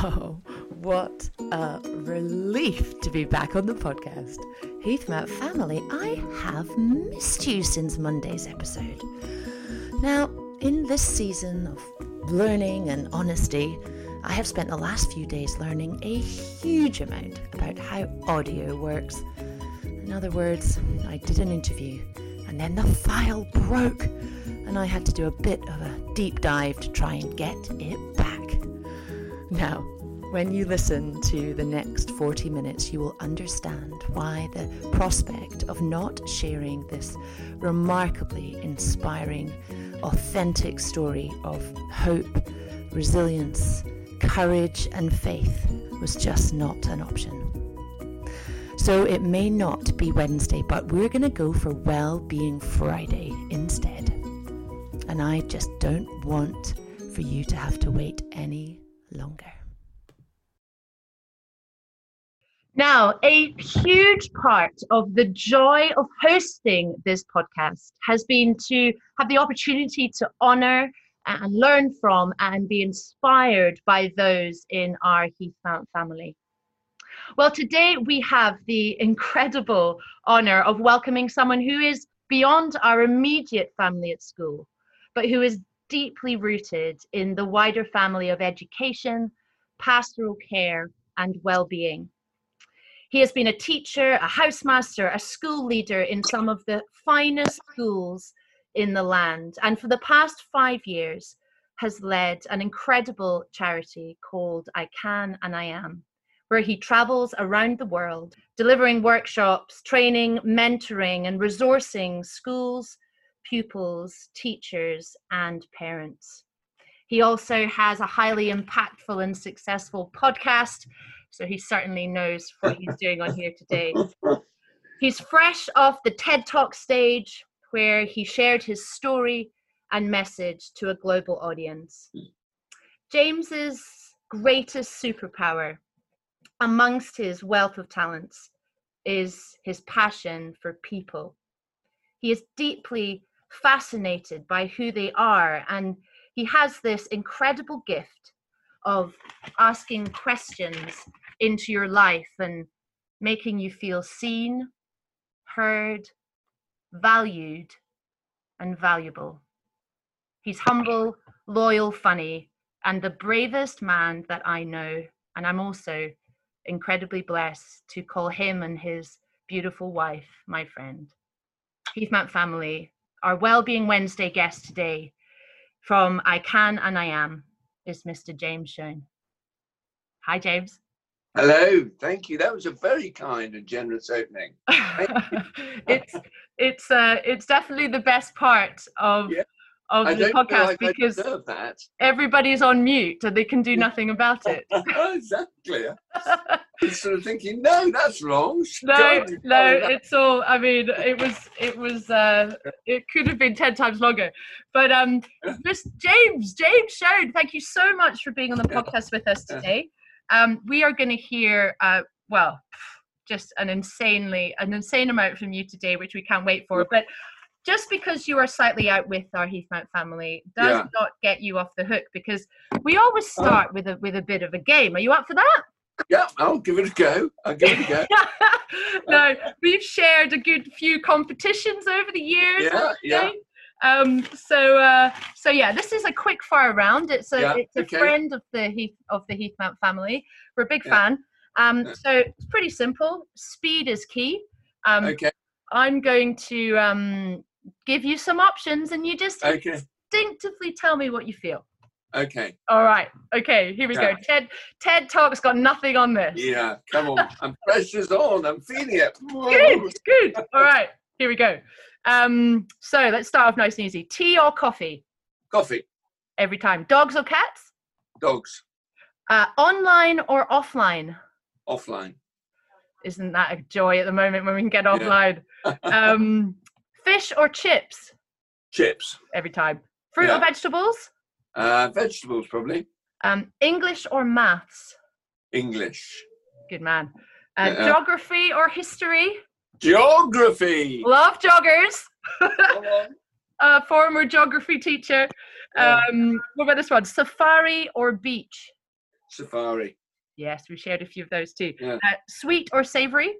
Oh, what a relief to be back on the podcast. Heathmount family, I have missed you since Monday's episode. Now, in this season of learning and honesty, I have spent the last few days learning a huge amount about how audio works. In other words, I did an interview and then the file broke, and I had to do a bit of a deep dive to try and get it back. Now, when you listen to the next 40 minutes, you will understand why the prospect of not sharing this remarkably inspiring, authentic story of hope, resilience, courage, and faith was just not an option. So it may not be Wednesday, but we're going to go for Well Being Friday instead. And I just don't want for you to have to wait any longer. Now, a huge part of the joy of hosting this podcast has been to have the opportunity to honor and learn from and be inspired by those in our Heathmount family. Well, today we have the incredible honor of welcoming someone who is beyond our immediate family at school, but who is deeply rooted in the wider family of education, pastoral care, and well being. He has been a teacher, a housemaster, a school leader in some of the finest schools in the land, and for the past five years has led an incredible charity called I Can and I Am, where he travels around the world delivering workshops, training, mentoring, and resourcing schools, pupils, teachers, and parents. He also has a highly impactful and successful podcast, so he certainly knows what he's doing on here today. He's fresh off the TED Talk stage, where he shared his story and message to a global audience. James's greatest superpower, amongst his wealth of talents, is his passion for people. He is deeply fascinated by who they are. And he has this incredible gift of asking questions into your life and making you feel seen, heard, valued, and valuable. He's humble, loyal, funny, and the bravest man that I know. And I'm also incredibly blessed to call him and his beautiful wife my friend. Heathmount family, our Wellbeing Wednesday guest today from I Can and I Am is Mr. James Shone. Hi, James. Hello, thank you. That was a very kind and generous opening. it's it's uh it's definitely the best part of Yeah. of I the podcast like because everybody's on mute and they can do nothing about it. exactly. Sort of thinking, no, that's wrong. no no it's all i mean it was it was uh it could have been 10 times longer. But um this james james showed thank you so much for being on the podcast with us today. Um we are going to hear uh well just an insanely an insane amount from you today which we can't wait for. But just because you are slightly out with our Heathmount family does Yeah. not get you off the hook because we always start with a with a bit of a game. Are you up for that? Yeah, I'll give it a go. I'll give it a go. no, we've shared a good few competitions over the years. Yeah, yeah. Um, so, uh, so yeah, this is a quick fire round. It's a Yeah, it's a okay. friend of the Heath of the Heathmount family. We're a big Yeah. fan. Um, Yeah. so it's pretty simple. Speed is key. Um, Okay, I'm going to um, give you some options, and you just okay, instinctively tell me what you feel. Okay. All right. Okay. Here we go. TED TED Talk's got nothing on this. Yeah, come on. I'm pressure's on. I'm feeling it. Good, good. All right, here we go. Um, so let's start off nice and easy. Tea or coffee? Coffee, Every time. Dogs or cats? dogs, Uh, online or offline? offline. Isn't that a joy at the moment when we can get Yeah. offline? Um, fish or chips? Chips, Every time. Fruit or vegetables? Uh, vegetables, probably. Um, English or maths? English, Good man. Uh, Yeah. Geography or history? geography. Love joggers. Uh, former geography teacher. Um, what about this one? Safari or beach? Safari. Yes, we shared a few of those too. Yeah. Uh, sweet or savory?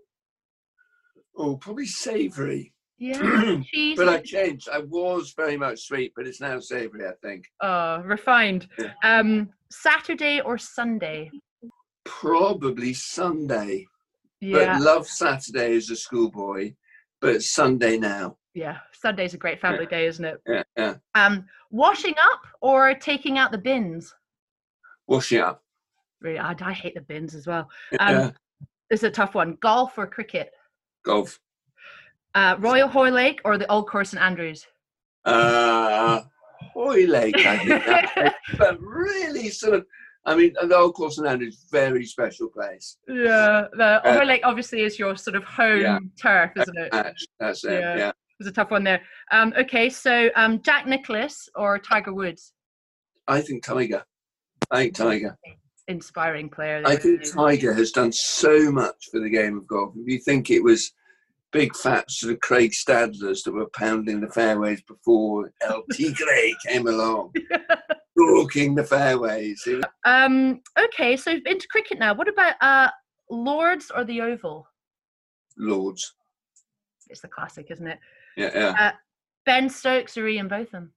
Oh, probably savoury. Yeah. But I changed. I was very much sweet, but it's now savoury, I think. Oh, refined. Yeah. Um, Saturday or Sunday? Probably Sunday. Yeah, But love Saturday as a schoolboy, but Sunday now. yeah. Sunday's a great family day, isn't it? Yeah, yeah. Um, washing up or taking out the bins? Washing up. Really, I, I hate the bins as well. Um, Yeah. This is a tough one. Golf or cricket? Golf. Uh, Royal Hoylake or the Old Course in Andrews? Uh, Hoylake, I think. but really sort of, I mean, the Old Course in Andrews, very special place. Yeah, the Uh, Hoylake obviously is your sort of home Yeah. turf, isn't it? That's, that's it, Yeah. yeah. It's a tough one there. Um, okay, so um, Jack Nicklaus or Tiger Woods? I think Tiger. I think Tiger. Inspiring player. I think Tiger has done so much for the game of golf. If you think it was big fat sort of Craig Stadlers that were pounding the fairways before El Tigre came along, walking the fairways. It was he? Um, okay, so into cricket now. What about uh, Lords or the Oval? Lords. It's the classic, isn't it? Yeah, yeah. Ben Stokes or Ian Botham?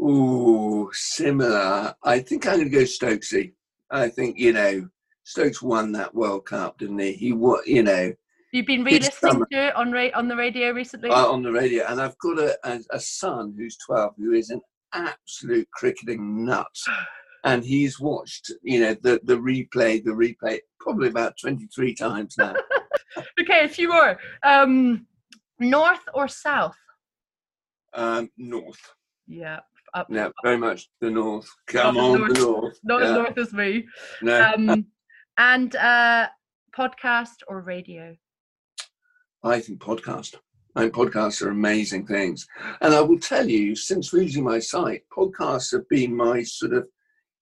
Ooh, similar. I think I'm going to go Stokesy. I think you know Stokes won that World Cup, didn't he? He wa you know, You've been re-listening to it on ra- on the radio recently. uh, on the radio, and I've got a, a a son who's 12 who is an absolute cricketing nut, and he's watched you know the the replay, the replay probably about 23 times now. okay, a few more. Um, north or south? um, north, Yeah, up. yeah, very much the north. Come on, north. the north. Not as north as me. no. Um, and uh, podcast or radio? I think podcast. I think podcasts are amazing things. And I will tell you, since losing my sight, podcasts have been my sort of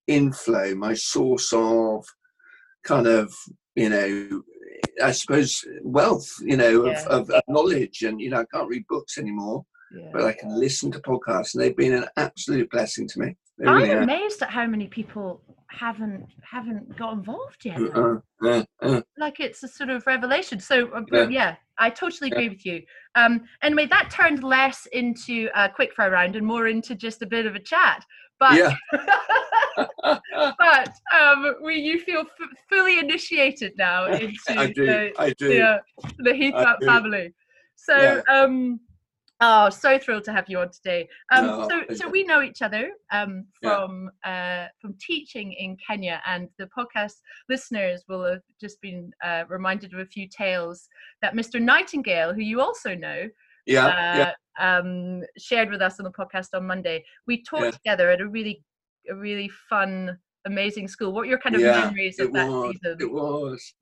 inflow, my source of kind of, you know, I suppose wealth, you know, Yeah. of, of, knowledge. And, you know, I can't read books anymore, Yeah. but I can listen to podcasts and they've been an absolute blessing to me. They I'm really amazed at how many people haven't haven't got involved yet. Uh, uh, uh, Like it's a sort of revelation. So uh, Yeah. yeah, I totally agree with you. Um, anyway, that turned less into a quickfire round and more into just a bit of a chat. But yeah. but um, we you feel f- fully initiated now into I do. the, I do. the, uh, the family. So Yeah. um, oh, so thrilled to have you on today. Um, Oh, so so we know each other um, Yeah. from uh, from teaching in Kenya, and the podcast listeners will have just been uh, reminded of a few tales that Mr. Nightingale, who you also know, Yeah. uh, yeah. um, shared with us on the podcast on Monday. We taught Yeah. together at a really, a really fun, amazing school. What are your kind of Yeah, memories of that was. season? It was.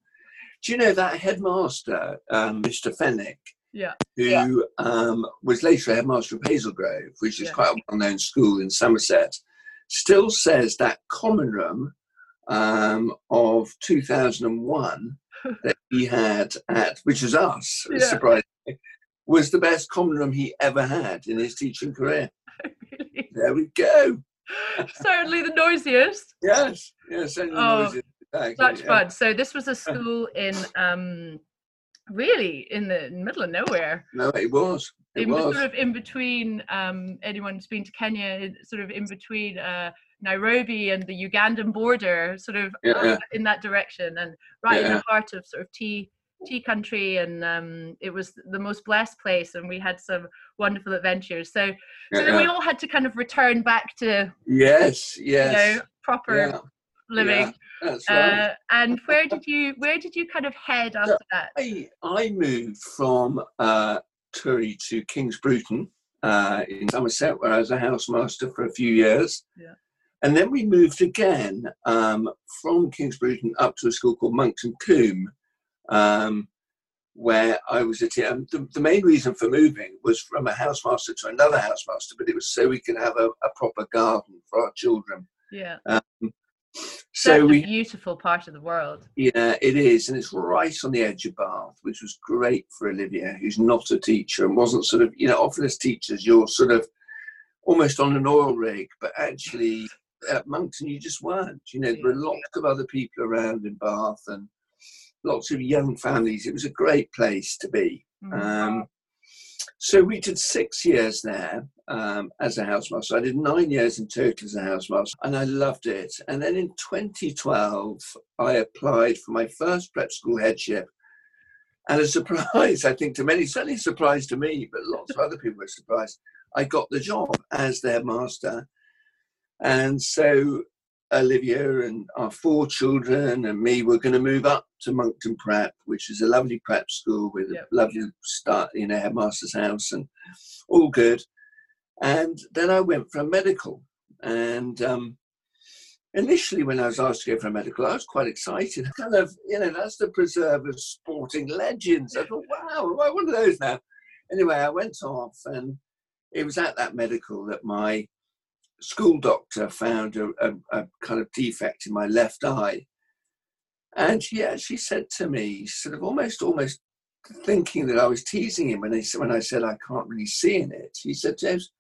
Do you know that headmaster, um, Mr. Fennick, Yeah. who Yeah. um, was later headmaster of Hazlegrove, which is Yeah. quite a well-known school in Somerset, still says that common room um, of 2001 that he had at, which was us, Yeah. surprisingly, was the best common room he ever had in his teaching career. Really? There we go. Certainly the noisiest. Yes, yes. only Oh, noises. Exactly, Such yeah. fun. So this was a school in um, really in the middle of nowhere. No, it was. It was. sort of in between um, anyone who's been to Kenya, sort of in between uh, Nairobi and the Ugandan border, sort of Yeah, uh, yeah. in that direction, and right in the heart of sort of tea tea country, and um, it was the most blessed place, and we had some wonderful adventures. So, so Yeah, then we all had to kind of return back to Yes, you yes. know proper yeah, living. that's right. Uh, and where did you where did you kind of head after that? I, I moved from uh, Turi to Kings Bruton uh, in Somerset, where I was a housemaster for a few years. Yeah. And then we moved again um, from Kings Bruton up to a school called Monkton Combe, um, where I was at. Um, the, the main reason for moving was from a housemaster to another housemaster, but it was so we could have a, a proper garden for our children. Yeah, So such we a beautiful part of the world. Yeah, it is, and it's right on the edge of Bath, which was great for Olivia, who's not a teacher and wasn't sort of, you know, often as teachers, you're sort of almost on an oil rig, but actually at Monkton, you just weren't. You know, there were lots of other people around in Bath and lots of young families. It was a great place to be. Mm-hmm. Um, so we did six years there um, as a housemaster. I did nine years in total as a housemaster, and I loved it. And then in 2012, I applied for my first prep school headship. And a surprise, I think, to many, certainly a surprise to me, but lots of other people were surprised. I got the job as their master. And so Olivia and our four children and me were going to move up to Monkton Prep, which is a lovely prep school with yep. a lovely start, you know, headmaster's house and all good. And then I went for a medical. And um, initially, when I was asked to go for a medical, I was quite excited. Kind of, you know, that's the preserve of sporting legends. I thought, wow, I one of those now. Anyway, I went off, and it was at that medical that my school doctor found a, a, a, kind of defect in my left eye. And she actually said to me, sort of almost, almost thinking that I was teasing him when, when I said I can't really see in it. He said, James,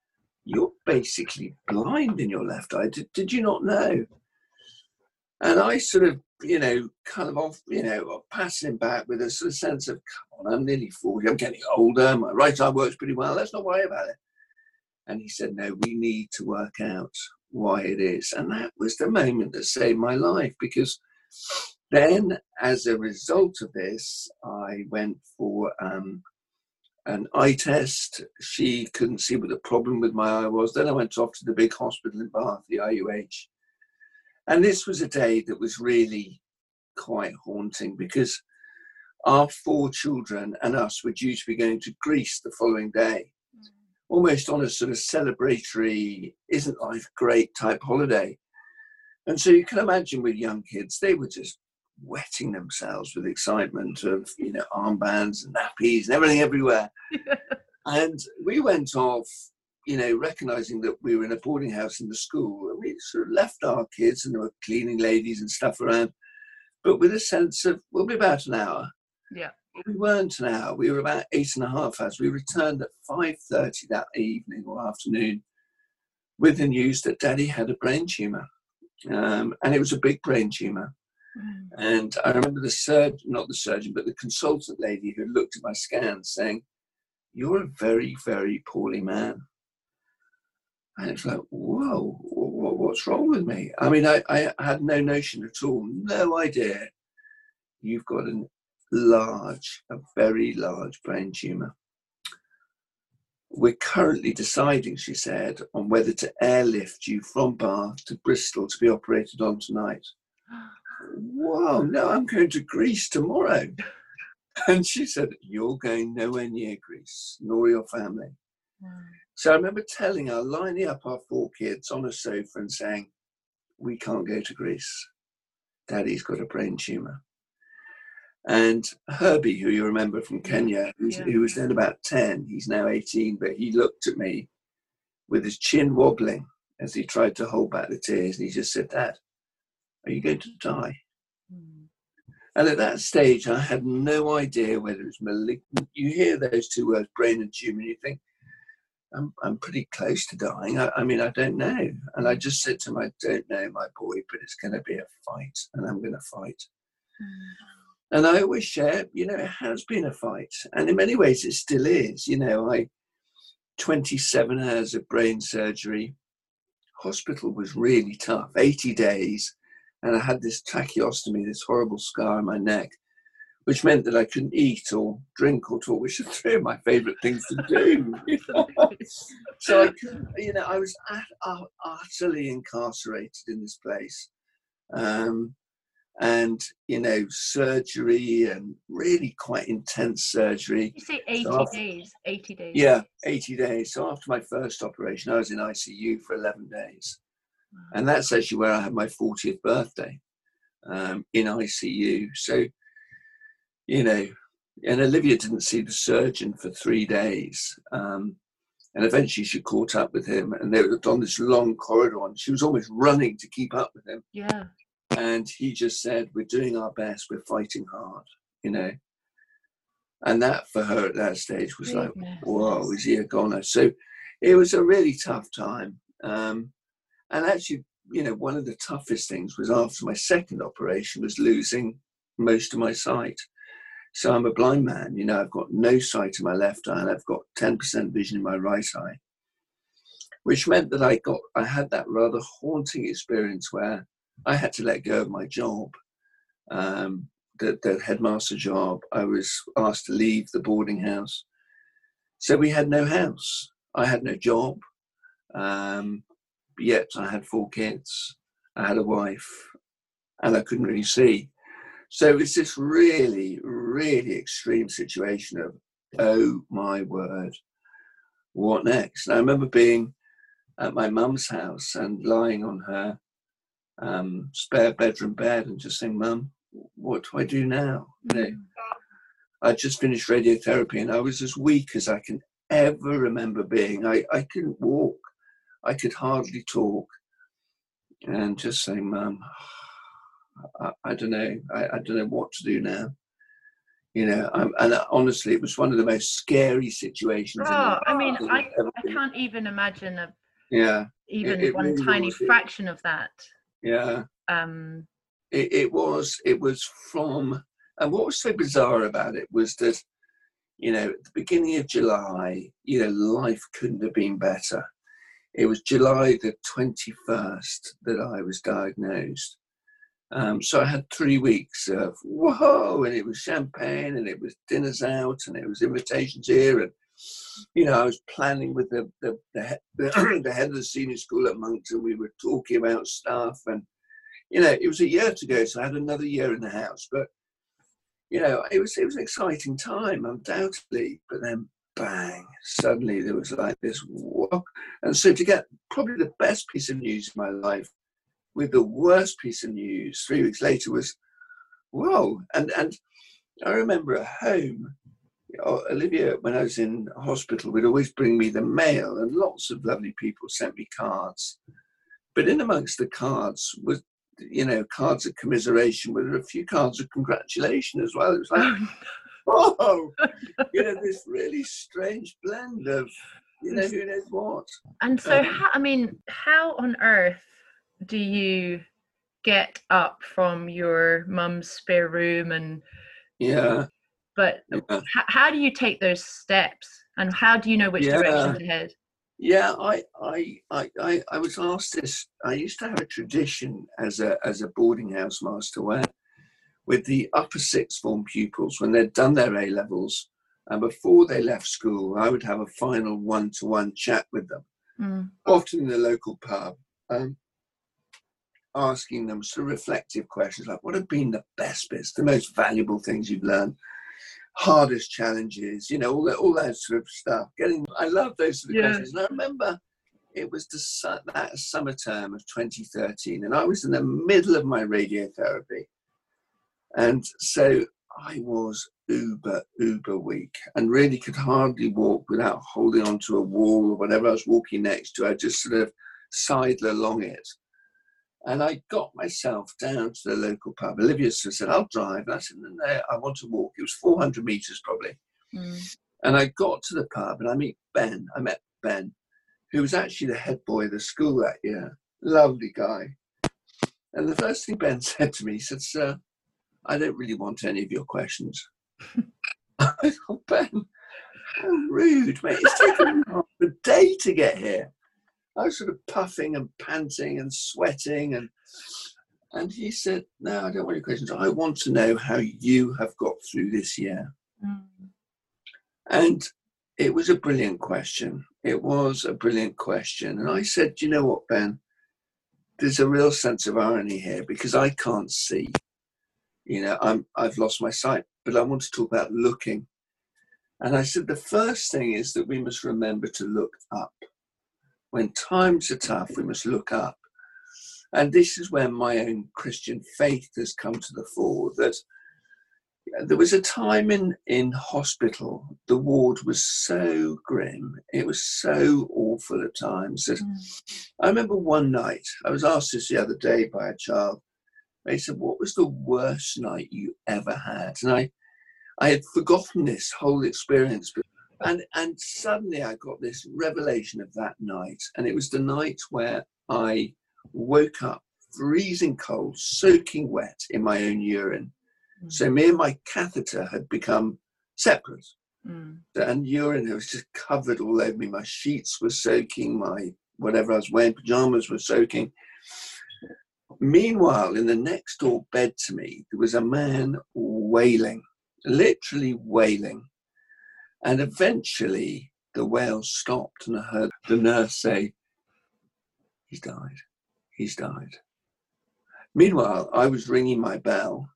you're basically blind in your left eye. Did, did you not know? And I sort of, you know, kind of off, you know, passing back with a sort of sense of, come on, I'm nearly 40, I'm getting older, my right eye works pretty well, let's not worry about it. And he said, No, we need to work out why it is. And that was the moment that saved my life because then, as a result of this, I went for um, an eye test. She couldn't see what the problem with my eye was. Then I went off to the big hospital in Bath, the RUH. And this was a day that was really quite haunting because our four children and us were due to be going to Greece the following day mm. almost on a sort of celebratory, isn't life great type holiday. And so you can imagine with young kids, they were just wetting themselves with excitement of, you know, armbands and nappies and everything everywhere. and we went off, you know, recognizing that we were in a boarding house in the school and we sort of left our kids and there were cleaning ladies and stuff around, but with a sense of, we'll be about an hour. Yeah we weren't an hour. We were about eight and a half hours. We returned at five thirty that evening or afternoon with the news that Daddy had a brain tumor, um, and it was a big brain tumor. Mm. And I remember the surgeon, not the surgeon, but the consultant lady who looked at my scans saying, "You're a very, very poorly man." And it's like, whoa, what's wrong with me? I mean, I, I had no notion at all, no idea. You've got a large, a very large brain tumour. We're currently deciding, she said, on whether to airlift you from Bath to Bristol to be operated on tonight. Wow, no, I'm going to Greece tomorrow. And she said, You're going nowhere near Greece, nor your family. Hmm. So I remember telling her, lining up our four kids on a sofa and saying, We can't go to Greece. Daddy's got a brain tumour. And Herbie, who you remember from Kenya, yeah. who was then about 10, he's now 18, but he looked at me with his chin wobbling as he tried to hold back the tears. And he just said, Dad, are you going to die? Mm. And at that stage, I had no idea whether it was malignant. You hear those two words, brain and tumor, and you think, I'm, I'm pretty close to dying. I, I mean, I don't know. And I just said to him, I don't know, my boy, but it's going to be a fight, and I'm going to fight. Mm. And I always share, you know, it has been a fight. And in many ways, it still is. You know, I, 27 hours of brain surgery, hospital was really tough, 80 days. And I had this tracheostomy, this horrible scar on my neck, which meant that I couldn't eat or drink or talk, which are three of my favorite things to do. You know? so I couldn't, you know, I was at, uh, utterly incarcerated in this place. Um, and you know surgery and really quite intense surgery. You say eighty so after, days. Eighty days. Yeah, eighty days. So after my first operation, I was in ICU for eleven days. And that's actually where I had my fortieth birthday um, in ICU. So you know, and Olivia didn't see the surgeon for three days. Um, and eventually she caught up with him and they were on this long corridor and she was almost running to keep up with him. Yeah. And he just said, We're doing our best, we're fighting hard, you know. And that for her at that stage was like, Whoa, is he a goner? So it was a really tough time. Um, and actually, you know, one of the toughest things was after my second operation was losing most of my sight. So I'm a blind man, you know, I've got no sight in my left eye and I've got 10% vision in my right eye, which meant that I got, I had that rather haunting experience where I had to let go of my job, um, the, the headmaster job. I was asked to leave the boarding house. So we had no house. I had no job. Um, yet I had four kids. I had a wife and I couldn't really see. So it's this really, really extreme situation of, oh my word, what next? And I remember being at my mum's house and lying on her um, spare bedroom bed and just saying, Mum, what do I do now? You know, I just finished radiotherapy and I was as weak as I can ever remember being. I, I couldn't walk, I could hardly talk. And just saying, Mum, I, I don't know. I, I, don't know what to do now. You know, I'm, and honestly, it was one of the most scary situations. Oh, I mean, I, I can't even imagine a yeah even it, it one really tiny fraction of that. Yeah. Um. It, it was. It was from, and what was so bizarre about it was that, you know, at the beginning of July, you know, life couldn't have been better. It was July the twenty first that I was diagnosed um, so I had three weeks of whoa, and it was champagne, and it was dinners out, and it was invitations here, and you know I was planning with the the, the, head, the head of the senior school at Monkton. We were talking about stuff, and you know it was a year to go, so I had another year in the house. But you know it was it was an exciting time, undoubtedly. But then bang, suddenly there was like this whoa, and so to get probably the best piece of news in my life with the worst piece of news three weeks later was, whoa. And, and I remember at home, uh, Olivia, when I was in hospital, would always bring me the mail, and lots of lovely people sent me cards. But in amongst the cards was, you know, cards of commiseration, with a few cards of congratulation as well. It was like, oh, you know, this really strange blend of, you know, who knows what. And so, um, how, I mean, how on earth do you get up from your mum's spare room and yeah but yeah. H- how do you take those steps and how do you know which yeah. direction to head yeah I, I i i was asked this i used to have a tradition as a as a boarding house master where with the upper sixth form pupils when they'd done their a levels and before they left school i would have a final one-to-one chat with them mm. often in the local pub um, asking them sort of reflective questions like what have been the best bits, the most valuable things you've learned, hardest challenges, you know, all that, all that sort of stuff. Getting, I love those sort of yeah. questions. And I remember it was the, that summer term of 2013, and I was in the middle of my radiotherapy. And so I was uber, uber weak and really could hardly walk without holding onto a wall or whatever I was walking next to. I just sort of sidled along it. And I got myself down to the local pub. Olivia said, I'll drive. And I said, no, no, I want to walk. It was 400 meters probably. Mm. And I got to the pub and I meet Ben. I met Ben, who was actually the head boy of the school that year. Lovely guy. And the first thing Ben said to me, he said, Sir, I don't really want any of your questions. I thought, Ben, how rude, mate. It's taken me half a day to get here. I was sort of puffing and panting and sweating and and he said, No, I don't want your questions. I want to know how you have got through this year. Mm. And it was a brilliant question. It was a brilliant question. And I said, you know what, Ben? There's a real sense of irony here because I can't see. You know, I'm I've lost my sight, but I want to talk about looking. And I said the first thing is that we must remember to look up when times are tough, we must look up. And this is where my own Christian faith has come to the fore. That there was a time in, in hospital, the ward was so grim, it was so awful at times. That mm. I remember one night, I was asked this the other day by a child. They said, What was the worst night you ever had? And I, I had forgotten this whole experience, and and suddenly I got this revelation of that night, and it was the night where I woke up freezing cold, soaking wet in my own urine. Mm. So me and my catheter had become separate. Mm. And urine was just covered all over me. My sheets were soaking, my whatever I was wearing, pajamas were soaking. Meanwhile, in the next door bed to me, there was a man wailing, literally wailing. And eventually the wail stopped, and I heard the nurse say, He's died. He's died. Meanwhile, I was ringing my bell,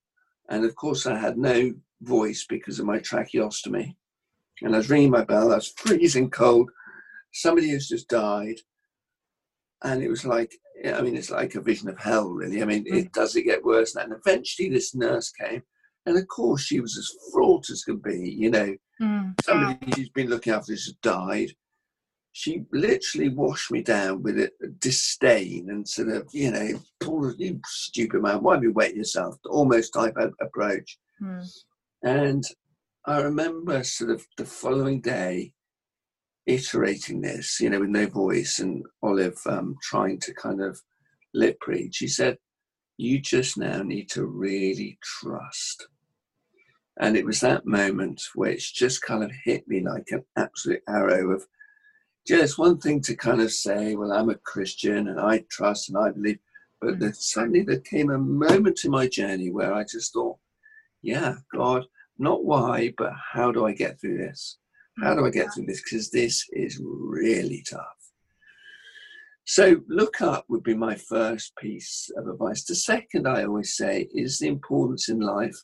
and of course, I had no voice because of my tracheostomy. And I was ringing my bell, I was freezing cold. Somebody has just died. And it was like, I mean, it's like a vision of hell, really. I mean, it mm. does it get worse than that. And eventually, this nurse came, and of course, she was as fraught as could be. You know, mm. somebody she's been looking after has died she literally washed me down with a disdain and sort of, you know, pull you stupid man, why be wet yourself? Almost type of approach. Mm. And I remember sort of the following day iterating this, you know, with no voice and Olive um, trying to kind of lip read. She said, You just now need to really trust. And it was that moment which just kind of hit me like an absolute arrow of just one thing to kind of say, well, I'm a Christian and I trust and I believe. But then suddenly there came a moment in my journey where I just thought, yeah, God, not why, but how do I get through this? How do I get through this? Because this is really tough. So, look up would be my first piece of advice. The second, I always say, is the importance in life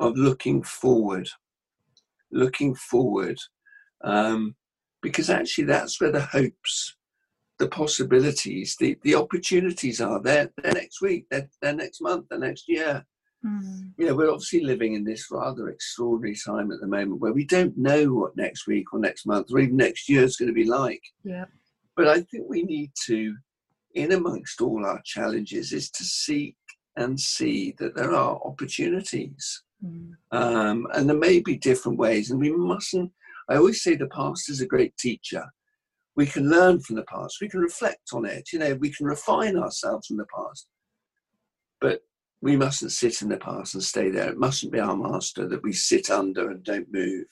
of looking forward. Looking forward. Um, because actually that's where the hopes, the possibilities, the, the opportunities are. They're, they're next week, they're, they're next month, they're next year. Mm. You know, we're obviously living in this rather extraordinary time at the moment where we don't know what next week or next month or even next year is going to be like. Yeah. But I think we need to, in amongst all our challenges, is to seek and see that there are opportunities. Mm. Um, and there may be different ways, and we mustn't I always say the past is a great teacher. We can learn from the past, we can reflect on it, you know, we can refine ourselves from the past. But we mustn't sit in the past and stay there. It mustn't be our master that we sit under and don't move.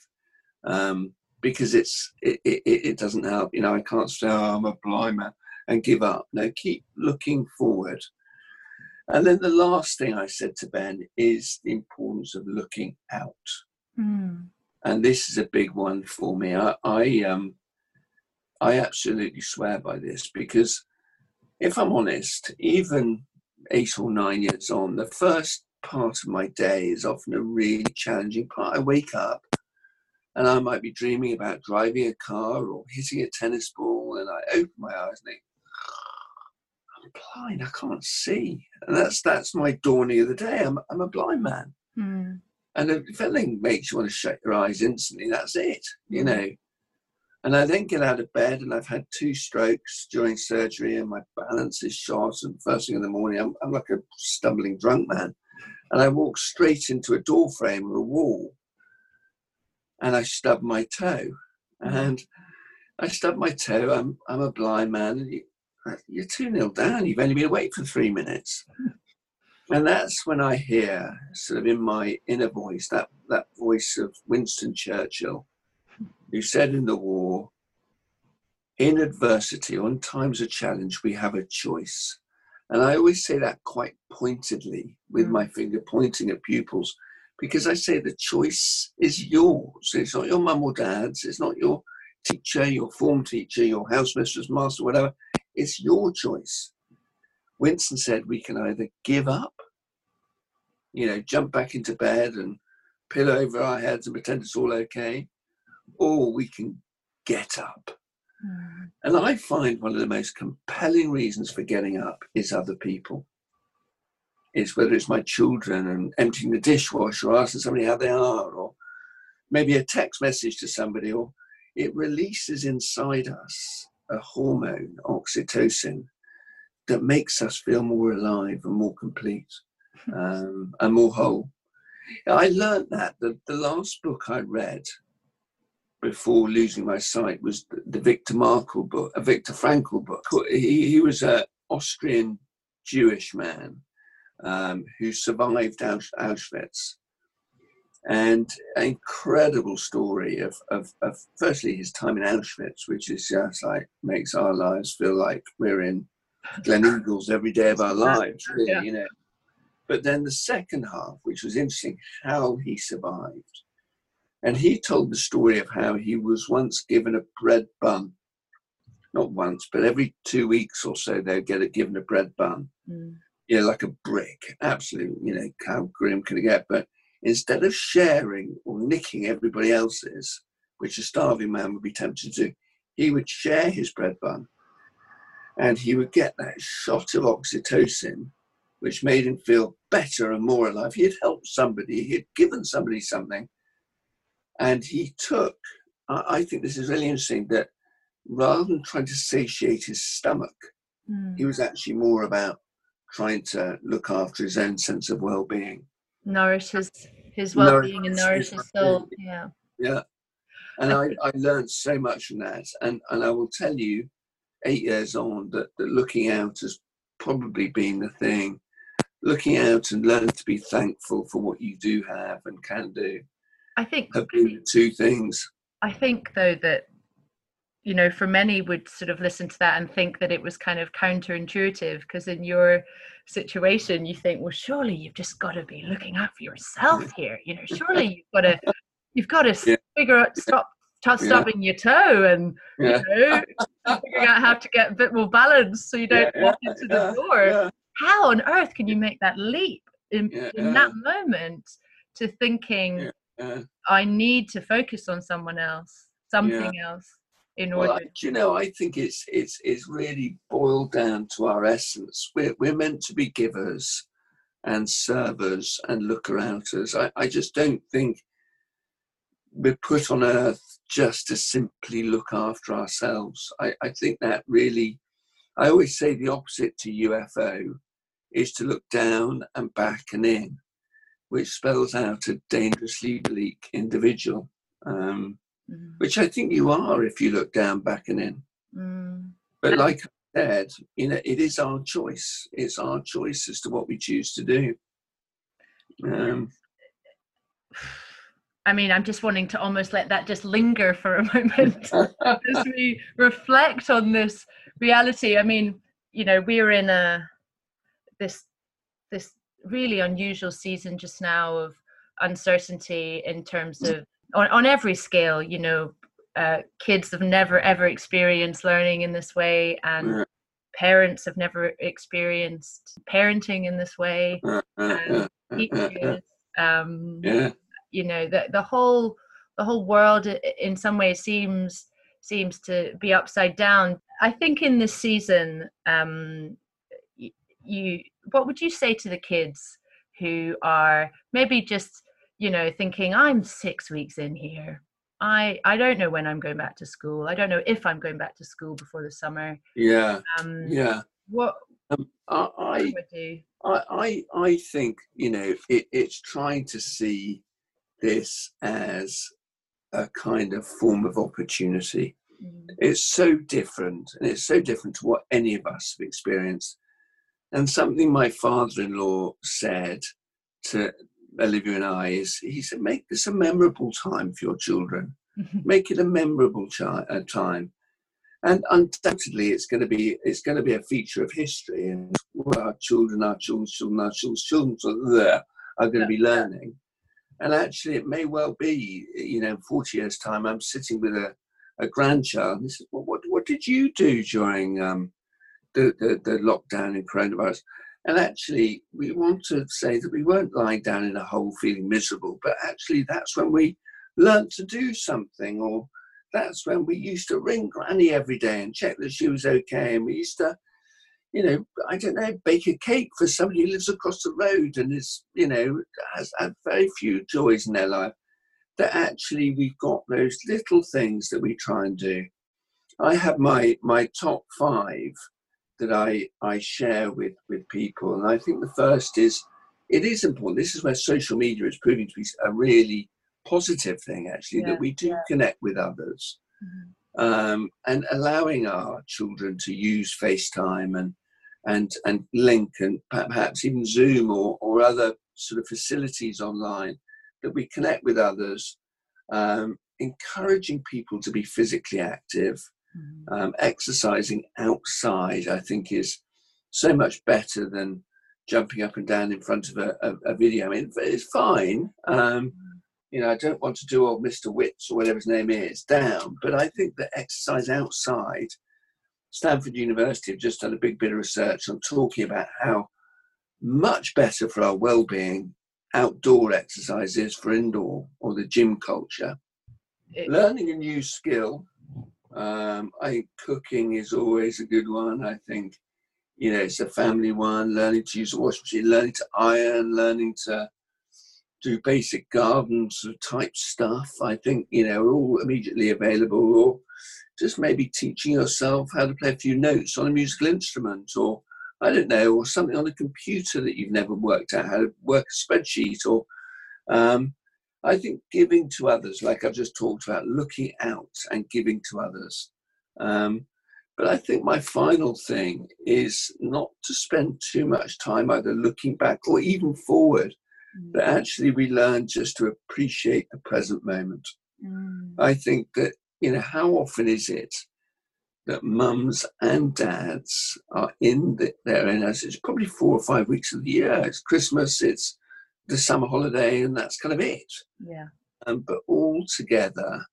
Um, because it's it, it, it doesn't help. You know, I can't say, oh, I'm a blind man and give up. No, keep looking forward. And then the last thing I said to Ben is the importance of looking out. Mm and this is a big one for me. I, I um, I absolutely swear by this because, if I'm honest, even eight or nine years on, the first part of my day is often a really challenging part. I wake up and I might be dreaming about driving a car or hitting a tennis ball, and I open my eyes and think, I'm blind, I can't see. And that's that's my dawning of the day. I'm I'm a blind man. Mm. And if anything makes you want to shut your eyes instantly, that's it, you mm. know. And I then get out of bed and I've had two strokes during surgery and my balance is shot. And first thing in the morning, I'm, I'm like a stumbling drunk man. And I walk straight into a door frame or a wall and I stub my toe. And I stub my toe. I'm, I'm a blind man. And you, you're 2 0 down. You've only been awake for three minutes. Hmm. And that's when I hear, sort of in my inner voice, that, that voice of Winston Churchill, who said in the war, in adversity or in times of challenge, we have a choice. And I always say that quite pointedly with mm. my finger pointing at pupils, because I say the choice is yours. It's not your mum or dad's, it's not your teacher, your form teacher, your housemistress, master, whatever. It's your choice. Winston said we can either give up, you know, jump back into bed and pillow over our heads and pretend it's all okay, or we can get up. Mm. And I find one of the most compelling reasons for getting up is other people. It's whether it's my children and emptying the dishwasher or asking somebody how they are, or maybe a text message to somebody, or it releases inside us a hormone, oxytocin, that makes us feel more alive and more complete um, and more whole. I learned that the, the last book I read before losing my sight was the, Viktor Markle book, a Viktor Frankl book. He, he was an Austrian Jewish man um, who survived Auschwitz. And an incredible story of, of, of, firstly his time in Auschwitz, which is just like makes our lives feel like we're in Gleneagles every day of our lives, really, yeah. you know. But then the second half, which was interesting, how he survived. And he told the story of how he was once given a bread bun. Not once, but every two weeks or so, they'd get a, given a bread bun. Mm. You know, like a brick. Absolutely, you know, how grim can it get? But instead of sharing or nicking everybody else's, which a starving man would be tempted to do, he would share his bread bun and he would get that shot of oxytocin, which made him feel better and more alive. He had helped somebody, he had given somebody something, and he took, I think this is really interesting, that rather than trying to satiate his stomach, mm. he was actually more about trying to look after his own sense of well being. Nourish his, his well being and nourish his soul. Yeah. Yeah. And I, I learned so much from that. And, and I will tell you, eight years on, that, that looking out has probably been the thing. Looking out and learning to be thankful for what you do have and can do. I think have been the two things. I think though that you know, for many would sort of listen to that and think that it was kind of counterintuitive because in your situation you think, well, surely you've just got to be looking out for yourself here. You know, surely you've got to you've got to yeah. figure out stop stop stubbing your toe and yeah. you know figuring out how to get a bit more balance so you don't walk into the door. How on earth can you make that leap in, in that moment to thinking Uh, I need to focus on someone else, something yeah. else in order. Well, you know, I think it's it's it's really boiled down to our essence. We're we're meant to be givers and servers and looker outers. I, I just don't think we're put on earth just to simply look after ourselves. I, I think that really I always say the opposite to UFO is to look down and back and in which spells out a dangerously bleak individual, um, mm. which I think you are if you look down, back, and in. Mm. But like I said, you know, it is our choice. It's our choice as to what we choose to do. Um, I mean, I'm just wanting to almost let that just linger for a moment as we reflect on this reality. I mean, you know, we're in a this this really unusual season just now of uncertainty in terms of on, on every scale you know uh, kids have never ever experienced learning in this way and parents have never experienced parenting in this way. And teachers um, yeah. you know the, the whole the whole world in some ways seems seems to be upside down. I think in this season um, you what would you say to the kids who are maybe just you know thinking i'm six weeks in here. I i don't know when i'm going back to school. I don't know if i'm going back to school before the summer. Yeah. Um yeah. what um, I, I, I i think you know it, it's trying to see this as a kind of form of opportunity. Mm. it's so different and it's so different to what any of us have experienced and something my father in law said to Olivia and I is he said, make this a memorable time for your children. make it a memorable chi- uh, time. And undoubtedly, it's going to be it's going to be a feature of history, and our children, our children's children, our children's children are there are going to be learning. And actually, it may well be, you know, 40 years' time, I'm sitting with a, a grandchild, and he says, well, what, what did you do during um, the, the, the lockdown and coronavirus. And actually, we want to say that we weren't lying down in a hole feeling miserable, but actually, that's when we learned to do something, or that's when we used to ring Granny every day and check that she was okay. And we used to, you know, I don't know, bake a cake for somebody who lives across the road and is, you know, has had very few joys in their life. That actually, we've got those little things that we try and do. I have my my top five that I, I share with, with people. And I think the first is it is important. This is where social media is proving to be a really positive thing, actually, yeah, that we do yeah. connect with others. Mm-hmm. Um, and allowing our children to use FaceTime and and and link and perhaps even Zoom or or other sort of facilities online that we connect with others, um, encouraging people to be physically active, mm-hmm. um, exercising outside. I think is so much better than jumping up and down in front of a, a, a video. I mean, it's fine. Um, you know, I don't want to do old Mr. Wicks or whatever his name is down, but I think that exercise outside, Stanford University have just done a big bit of research on talking about how much better for our well-being outdoor exercise is for indoor or the gym culture. It, Learning a new skill, um, I think cooking is always a good one. I think you know, it's a family one, learning to use a washing machine, learning to iron, learning to do basic garden sort of type stuff. I think, you know, are all immediately available, or just maybe teaching yourself how to play a few notes on a musical instrument, or I don't know, or something on a computer that you've never worked out how to work a spreadsheet, or um, I think giving to others, like I've just talked about, looking out and giving to others. Um, but I think my final thing is not to spend too much time either looking back or even forward, mm. but actually we learn just to appreciate the present moment. Mm. I think that, you know, how often is it that mums and dads are in the, their house? It's probably four or five weeks of the year. It's Christmas, it's the summer holiday, and that's kind of it. Yeah. Um, but all together,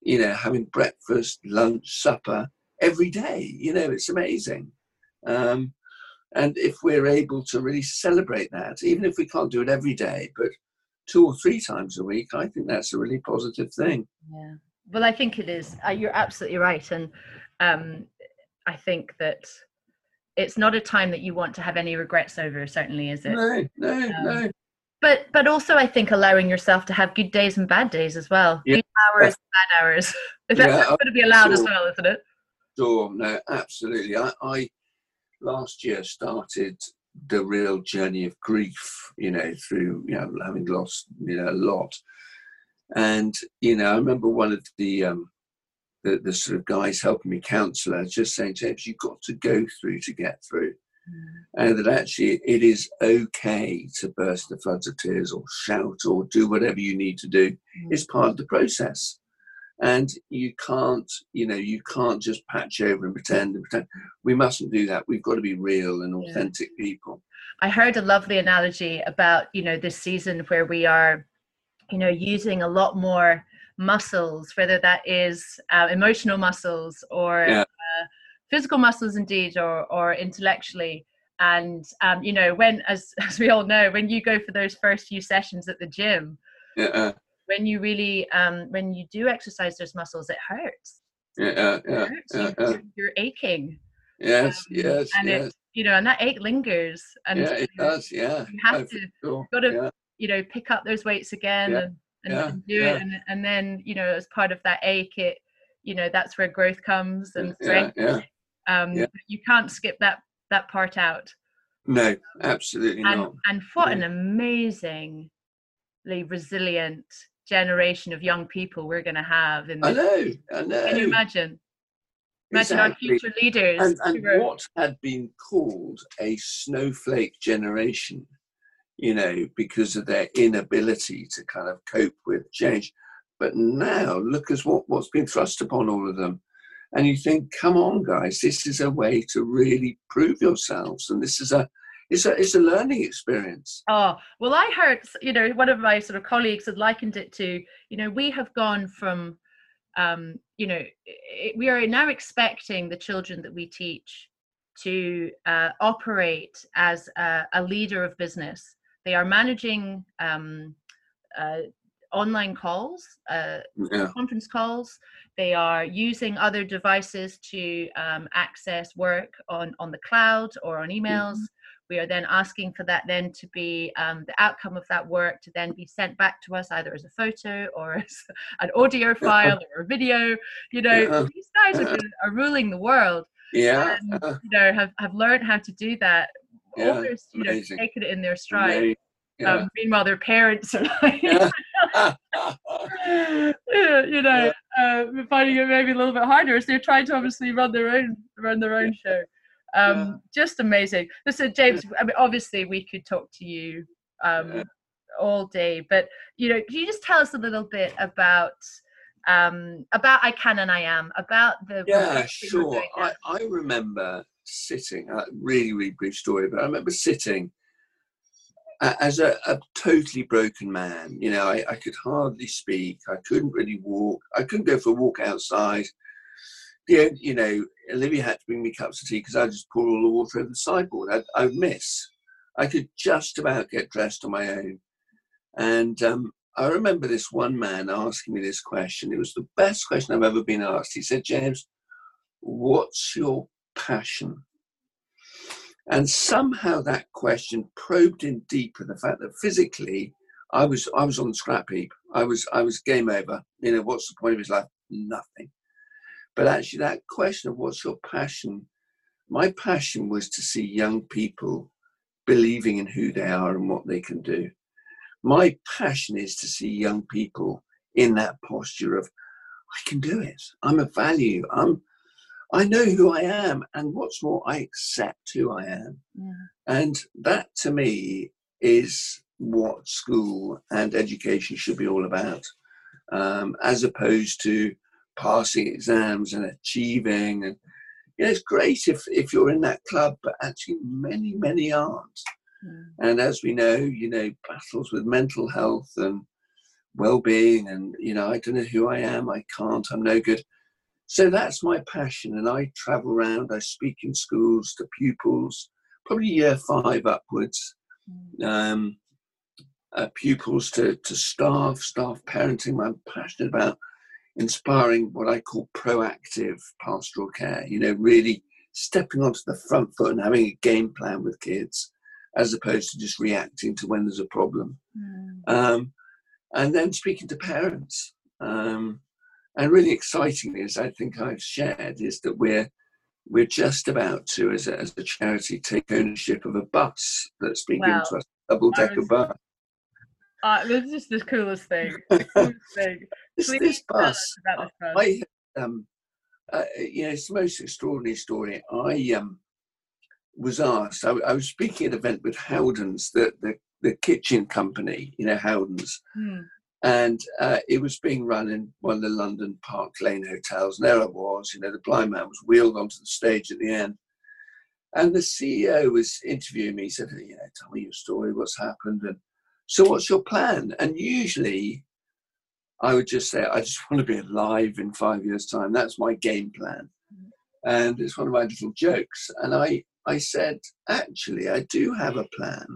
you know, having breakfast, lunch, supper, every day. You know, it's amazing. Um, and if we're able to really celebrate that, even if we can't do it every day, but two or three times a week, I think that's a really positive thing. Yeah. Well, I think it is. Uh, you're absolutely right. And um, I think that it's not a time that you want to have any regrets over, certainly, is it? No, no, um, no. But but also I think allowing yourself to have good days and bad days as well. Yeah. Good hours, bad hours. That's yeah, going to be allowed sure. as well, isn't it? Sure, no, absolutely. I, I last year started the real journey of grief, you know, through you know having lost you know a lot, and you know I remember one of the um, the, the sort of guys helping me counsellor just saying, James, you've got to go through to get through. And that actually it is okay to burst the floods of tears or shout or do whatever you need to do. Mm. It's part of the process and you can't you know you can't just patch over and pretend and pretend we mustn't do that we've got to be real and authentic yeah. people i heard a lovely analogy about you know this season where we are you know using a lot more muscles whether that is uh, emotional muscles or yeah. Physical muscles indeed or or intellectually and um, you know when as as we all know when you go for those first few sessions at the gym yeah when you really um, when you do exercise those muscles, it hurts. Yeah, yeah, hurts. yeah, yeah. You're, you're, aching. Yes, um, yes, and yes. It, you know, and that ache lingers. And yeah, it does. Yeah, you have to. Sure. Got to, yeah. you know, pick up those weights again and, and, and do it, and and then you know, as part of that ache, it, you know, that's where growth comes and strength. Yeah, Um, you can't skip that that part out. No, absolutely and, not. And what an amazingly resilient generation of young people we're going to have. In I know, I know. Can you imagine? Imagine exactly. our future leaders. And, and were... what had been called a snowflake generation, you know, because of their inability to kind of cope with change. But now look at what, what's been thrust upon all of them. And you think, come on, guys, this is a way to really prove yourselves. And this is a it's a it's a learning experience. Oh well, I heard you know one of my sort of colleagues had likened it to you know we have gone from um, you know it, we are now expecting the children that we teach to uh, operate as a, a, leader of business. They are managing um, uh, online calls, uh, yeah. conference calls. They are using other devices to um, access work on on the cloud or on emails. Mm-hmm. We are then asking for that then to be um, the outcome of that work to then be sent back to us either as a photo or as an audio file or a video. You know yeah. these guys are, are ruling the world. Yeah. And, you know have, have learned how to do that. Yeah, almost you know taken it in their stride. Yeah. um, meanwhile their parents are like you know uh, finding it maybe a little bit harder so they're trying to obviously run their own run their own show Um, yeah. Just amazing. Listen, James. I mean, obviously, we could talk to you um, yeah. all day, but you know, can you just tell us a little bit about um, about I can and I am about the yeah, sure. I, I remember sitting. A really, really brief story, but I remember sitting as a, a, totally broken man, you know, I, I, could hardly speak. I couldn't really walk. I couldn't go for a walk outside. The, you know, Olivia had to bring me cups of tea because I just pour all the water over the sideboard. I'd, I'd, miss. I could just about get dressed on my own. And um, I remember this one man asking me this question. It was the best question I've ever been asked. He said, James, what's your passion? And somehow that question probed in deeper the fact that physically I was I was on the scrap heap. I was I was game over. You know, what's the point of his life? Nothing. But actually that question of what's your passion, my passion was to see young people believing in who they are and what they can do. My passion is to see young people in that posture of I can do it. I'm a value. I'm I know who I am, and what's more, I accept who I am. Yeah. And that to me is what school and education should be all about, um, as opposed to passing exams and achieving. And you know, it's great if, if you're in that club, but actually, many, many aren't. And as we know, you know, battles with mental health and well-being, and you know, I don't know who I am. I can't. I'm no good so that's my passion, and I travel around. I speak in schools to pupils, probably year five upwards. Mm. Um, uh, pupils to, to staff, staff parenting. I'm passionate about inspiring what I call proactive pastoral care. You know, really stepping onto the front foot and having a game plan with kids, as opposed to just reacting to when there's a problem. Mm. Um, and then speaking to parents. Um, and really excitingly, as I think I've shared, is that we're we're just about to, as a, as a charity, take ownership of a bus that's been wow. given to us, a double decker bus. Uh, this is the coolest thing. The coolest thing. this, this bus, this bus. I, um, uh, you know, it's the most extraordinary story. I um, was asked, I, I, was speaking at an event with Howdens, the, the, the kitchen company, you know, Howdens. Hmm and uh, it was being run in one of the London Park Lane hotels. And there I was, you know, the blind man was wheeled onto the stage at the end. And the CEO was interviewing me. He said, you know, tell me your story, what's happened. And so what's your plan? And usually I would just say, I just want to be alive in five years' time. That's my game plan. And it's one of my little jokes. And I, I said, actually, I do have a plan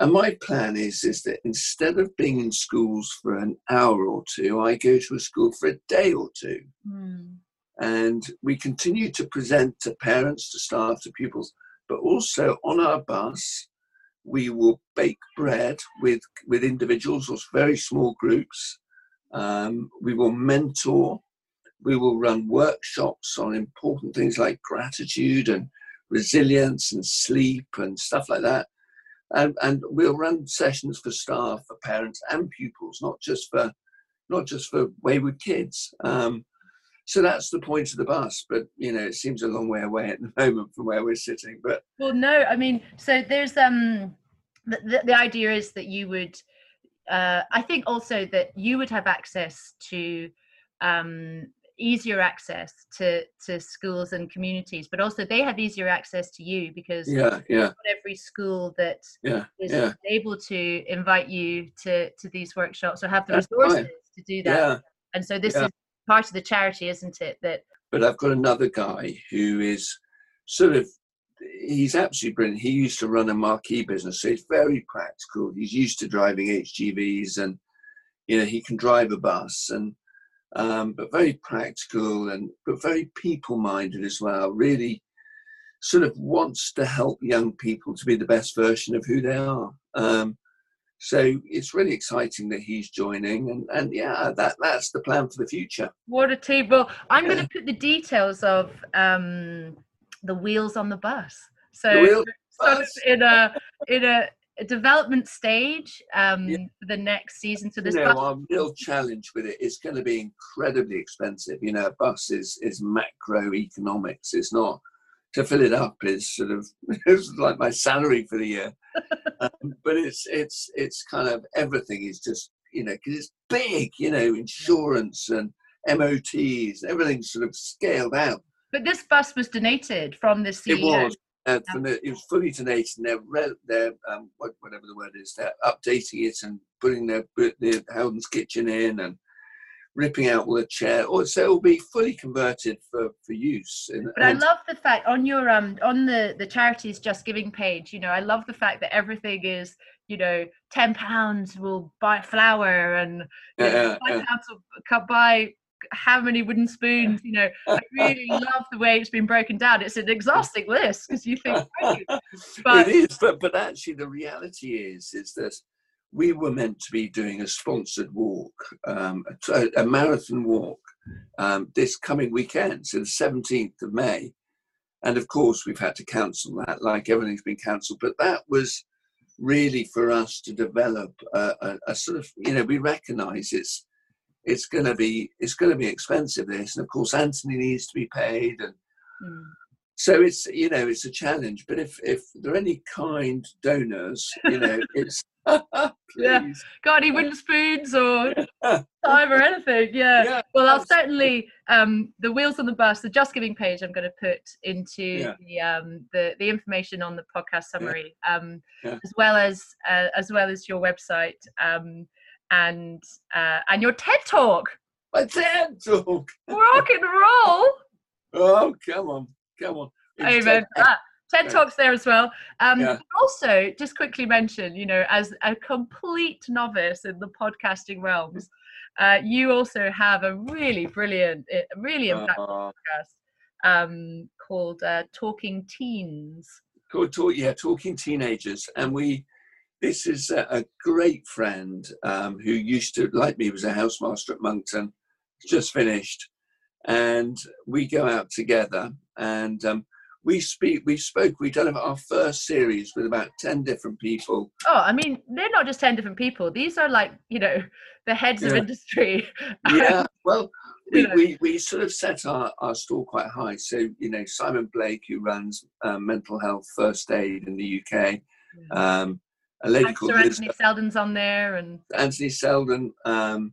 and my plan is is that instead of being in schools for an hour or two, I go to a school for a day or two. Mm. And we continue to present to parents, to staff, to pupils, but also on our bus, we will bake bread with, with individuals or very small groups. Um, we will mentor. We will run workshops on important things like gratitude and resilience and sleep and stuff like that and, and we'll run sessions for staff, for parents and pupils, not just for not just for wayward kids. Um, so that's the point of the bus, but you know, it seems a long way away at the moment from where we're sitting. But well, no, I mean, so there's um, the, the idea is that you would, uh, I think also that you would have access to um, easier access to to schools and communities but also they have easier access to you because yeah yeah every school that yeah, is yeah. able to invite you to to these workshops or have the That's resources right. to do that yeah. and so this is part of the charity isn't it that but i've got another guy who is sort of he's absolutely brilliant he used to run a marquee business so he's very practical he's used to driving hgvs and you know he can drive a bus and um, but very practical and but very people minded as well. Really, sort of wants to help young people to be the best version of who they are. Um, so it's really exciting that he's joining, and and yeah, that that's the plan for the future. What a team! Well, I'm yeah. going to put the details of um, the wheels on the bus. So sort of in a in a development stage um, yeah. for the next season. So this you know, our real challenge with it is going to be incredibly expensive. You know, a bus is is macroeconomics. It's not to fill it up is sort of it's like my salary for the year. um, but it's it's it's kind of everything is just you know because it's big, you know, insurance and MOTs, everything's sort of scaled out. But this bus was donated from the CEO. It was. Uh, from the, it was fully donated. And they're, they're um, whatever the word is, they're updating it and putting their, their Howden's kitchen in and ripping out all the chair, or so it will be fully converted for for use. but I love the fact on your um on the the charities JustGiving page. You know, I love the fact that everything is you know ten pounds will buy flour and yeah, know, five pounds will buy how many wooden spoons you know i really love the way it's been broken down it's an exhausting list because you think but it is but but actually the reality is is that we were meant to be doing a sponsored walk, um, a, a, marathon walk, um, this coming weekend, so the 17th of May. And of course, we've had to cancel that, like everything's been cancelled. But that was really for us to develop a, a, a sort of, you know, we recognise it's it's going to be it's going to be expensive. This, and of course, Anthony needs to be paid, and mm. so it's you know it's a challenge. But if if there are any kind donors, you know, it's yeah. Got any wooden spoons or time or anything? Yeah. yeah. Well, I'll certainly um, the wheels on the bus, the JustGiving page. I'm going to put into yeah. the um, the the information on the podcast summary, um, as well as uh, as well as your website um, and uh, and your TED talk. My TED talk. Rock and roll. Oh, come on, come on. Amen. TED Talks there as well. Um, yeah. Also, just quickly mention, you know, as a complete novice in the podcasting realms, uh, you also have a really brilliant, eh, really impactful uh, podcast um, called uh, Talking Teens. Called talk, yeah, Talking Teenagers, and we. This is a, a great friend um, who used to, like me, was a housemaster at Monkton, just finished, and we go out together and um, we speak we spoke we done our first series with about 10 different people. Oh i mean they're not just 10 different people. These are like you know the heads yeah. of industry. Yeah well we, we, we sort of set our, our stall quite high. So you know simon blake who runs um, mental health first aid in the uk um, a lady called Anthony Liz, Seldon's on there and Anthony Seldon um,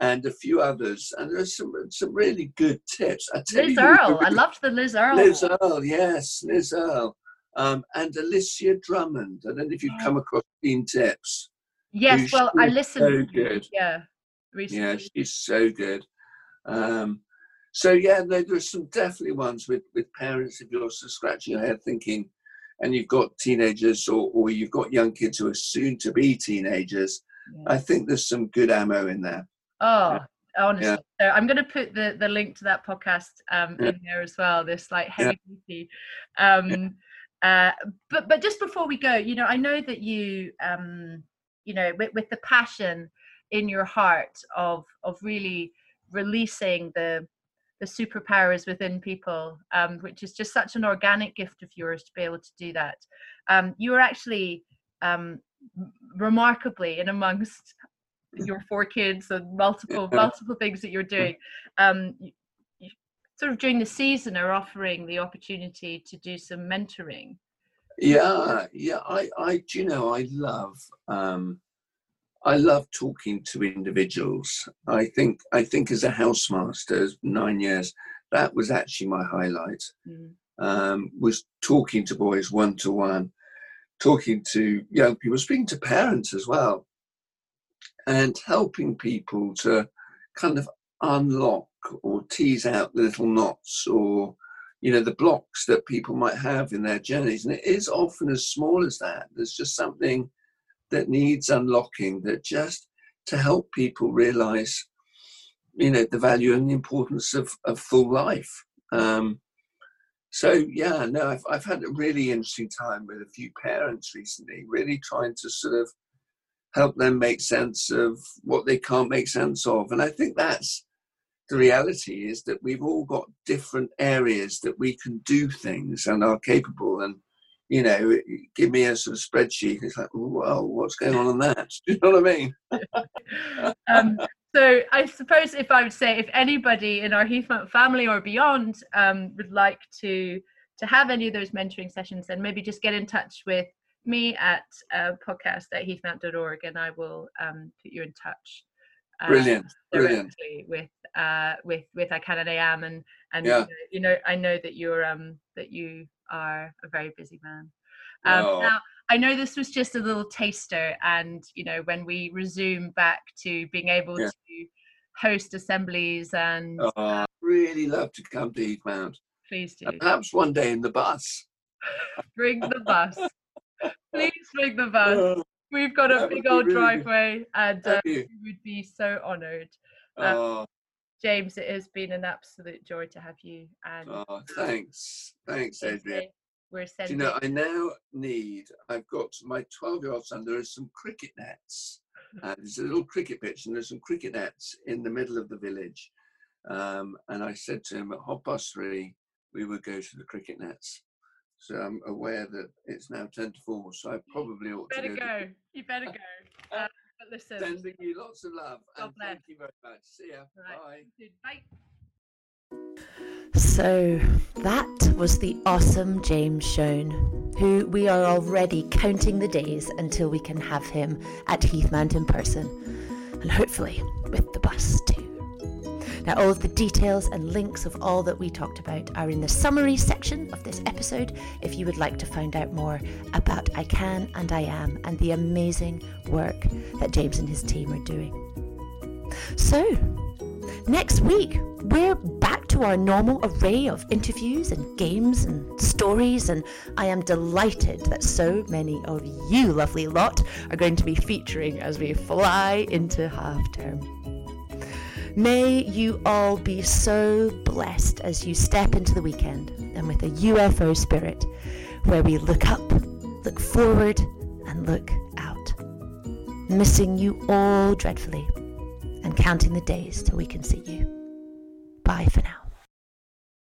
and a few others. And there's some some really good tips. I Liz you, Earle. I loved the Liz Earle. Liz Earle, yes, Liz Earle. Um, and Alicia Drummond. I don't know if you've come across Teen Tips. Yes, well, I listened. So good. Yeah, recently. Yeah, she's so good. Um, so yeah, no, there's some definitely ones with with parents. If you're scratching your head thinking, and you've got teenagers or or you've got young kids who are soon to be teenagers, yeah. I think there's some good ammo in there. Oh, honestly. Yeah. So I'm going to put the, the link to that podcast um, yeah. in there as well. This like heavy duty. Um, uh, but but just before we go, you know, I know that you um, you know with, with the passion in your heart of of really releasing the the superpowers within people, um, which is just such an organic gift of yours to be able to do that. Um, you are actually um, remarkably in amongst your four kids and multiple multiple things that you're doing um, you, you, sort of during the season are offering the opportunity to do some mentoring yeah yeah i i do you know i love um i love talking to individuals. I think i think as a housemaster nine years that was actually my highlight. Mm. um was talking to boys one to one talking to young people speaking to parents as well and helping people to kind of unlock or tease out the little knots or you know the blocks that people might have in their journeys. And it is often as small as that. There's just something that needs unlocking that just to help people realize you know the value and the importance of, of full life um, so yeah no I've, I've had a really interesting time with a few parents recently really trying to sort of help them make sense of what they can't make sense of. And I think that's the reality is that we've all got different areas that we can do things and are capable. And, you know, give me a sort of spreadsheet. It's like, well, what's going on on that? Do you know what I mean? um, so I suppose if I would say if anybody in our Heathmount family or beyond um, would like to to have any of those mentoring sessions, then maybe just get in touch with me at uh, podcast at heathmount.org and I will um, put you in touch. Uh, brilliant, brilliant. With uh, with with I can and I am, and and yeah. you know I know that you're um that you are a very busy man. Um, oh. Now I know this was just a little taster, and you know when we resume back to being able yeah. to host assemblies and oh, uh, really love to come to Heathmount. Please do. And perhaps one day in the bus. bring the bus. Please bring the bus. Oh, We've got a big old really driveway, and uh, we would be so honoured. Um, oh. James, it has been an absolute joy to have you. And oh, thanks, thanks, Adrian. We're sending. Do you know, I now need. I've got my twelve-year-old son. There are some cricket nets. Uh, there's a little cricket pitch, and there's some cricket nets in the middle of the village. Um, and I said to him at half past three, we would go to the cricket nets. So I'm aware that it's now 10 to 4, so I probably ought you better to go. go. You better go. Uh, listen. Sending you lots of love. God and bless. thank you very much. See ya. Right. Bye. Bye. So that was the awesome James Shone, who we are already counting the days until we can have him at Heathmount in person, and hopefully with the bus too. Now, all of the details and links of all that we talked about are in the summary section of this episode if you would like to find out more about I Can and I Am and the amazing work that James and his team are doing. So, next week, we're back to our normal array of interviews and games and stories, and I am delighted that so many of you, lovely lot, are going to be featuring as we fly into half term. May you all be so blessed as you step into the weekend and with a UFO spirit where we look up, look forward, and look out. Missing you all dreadfully and counting the days till we can see you. Bye for now.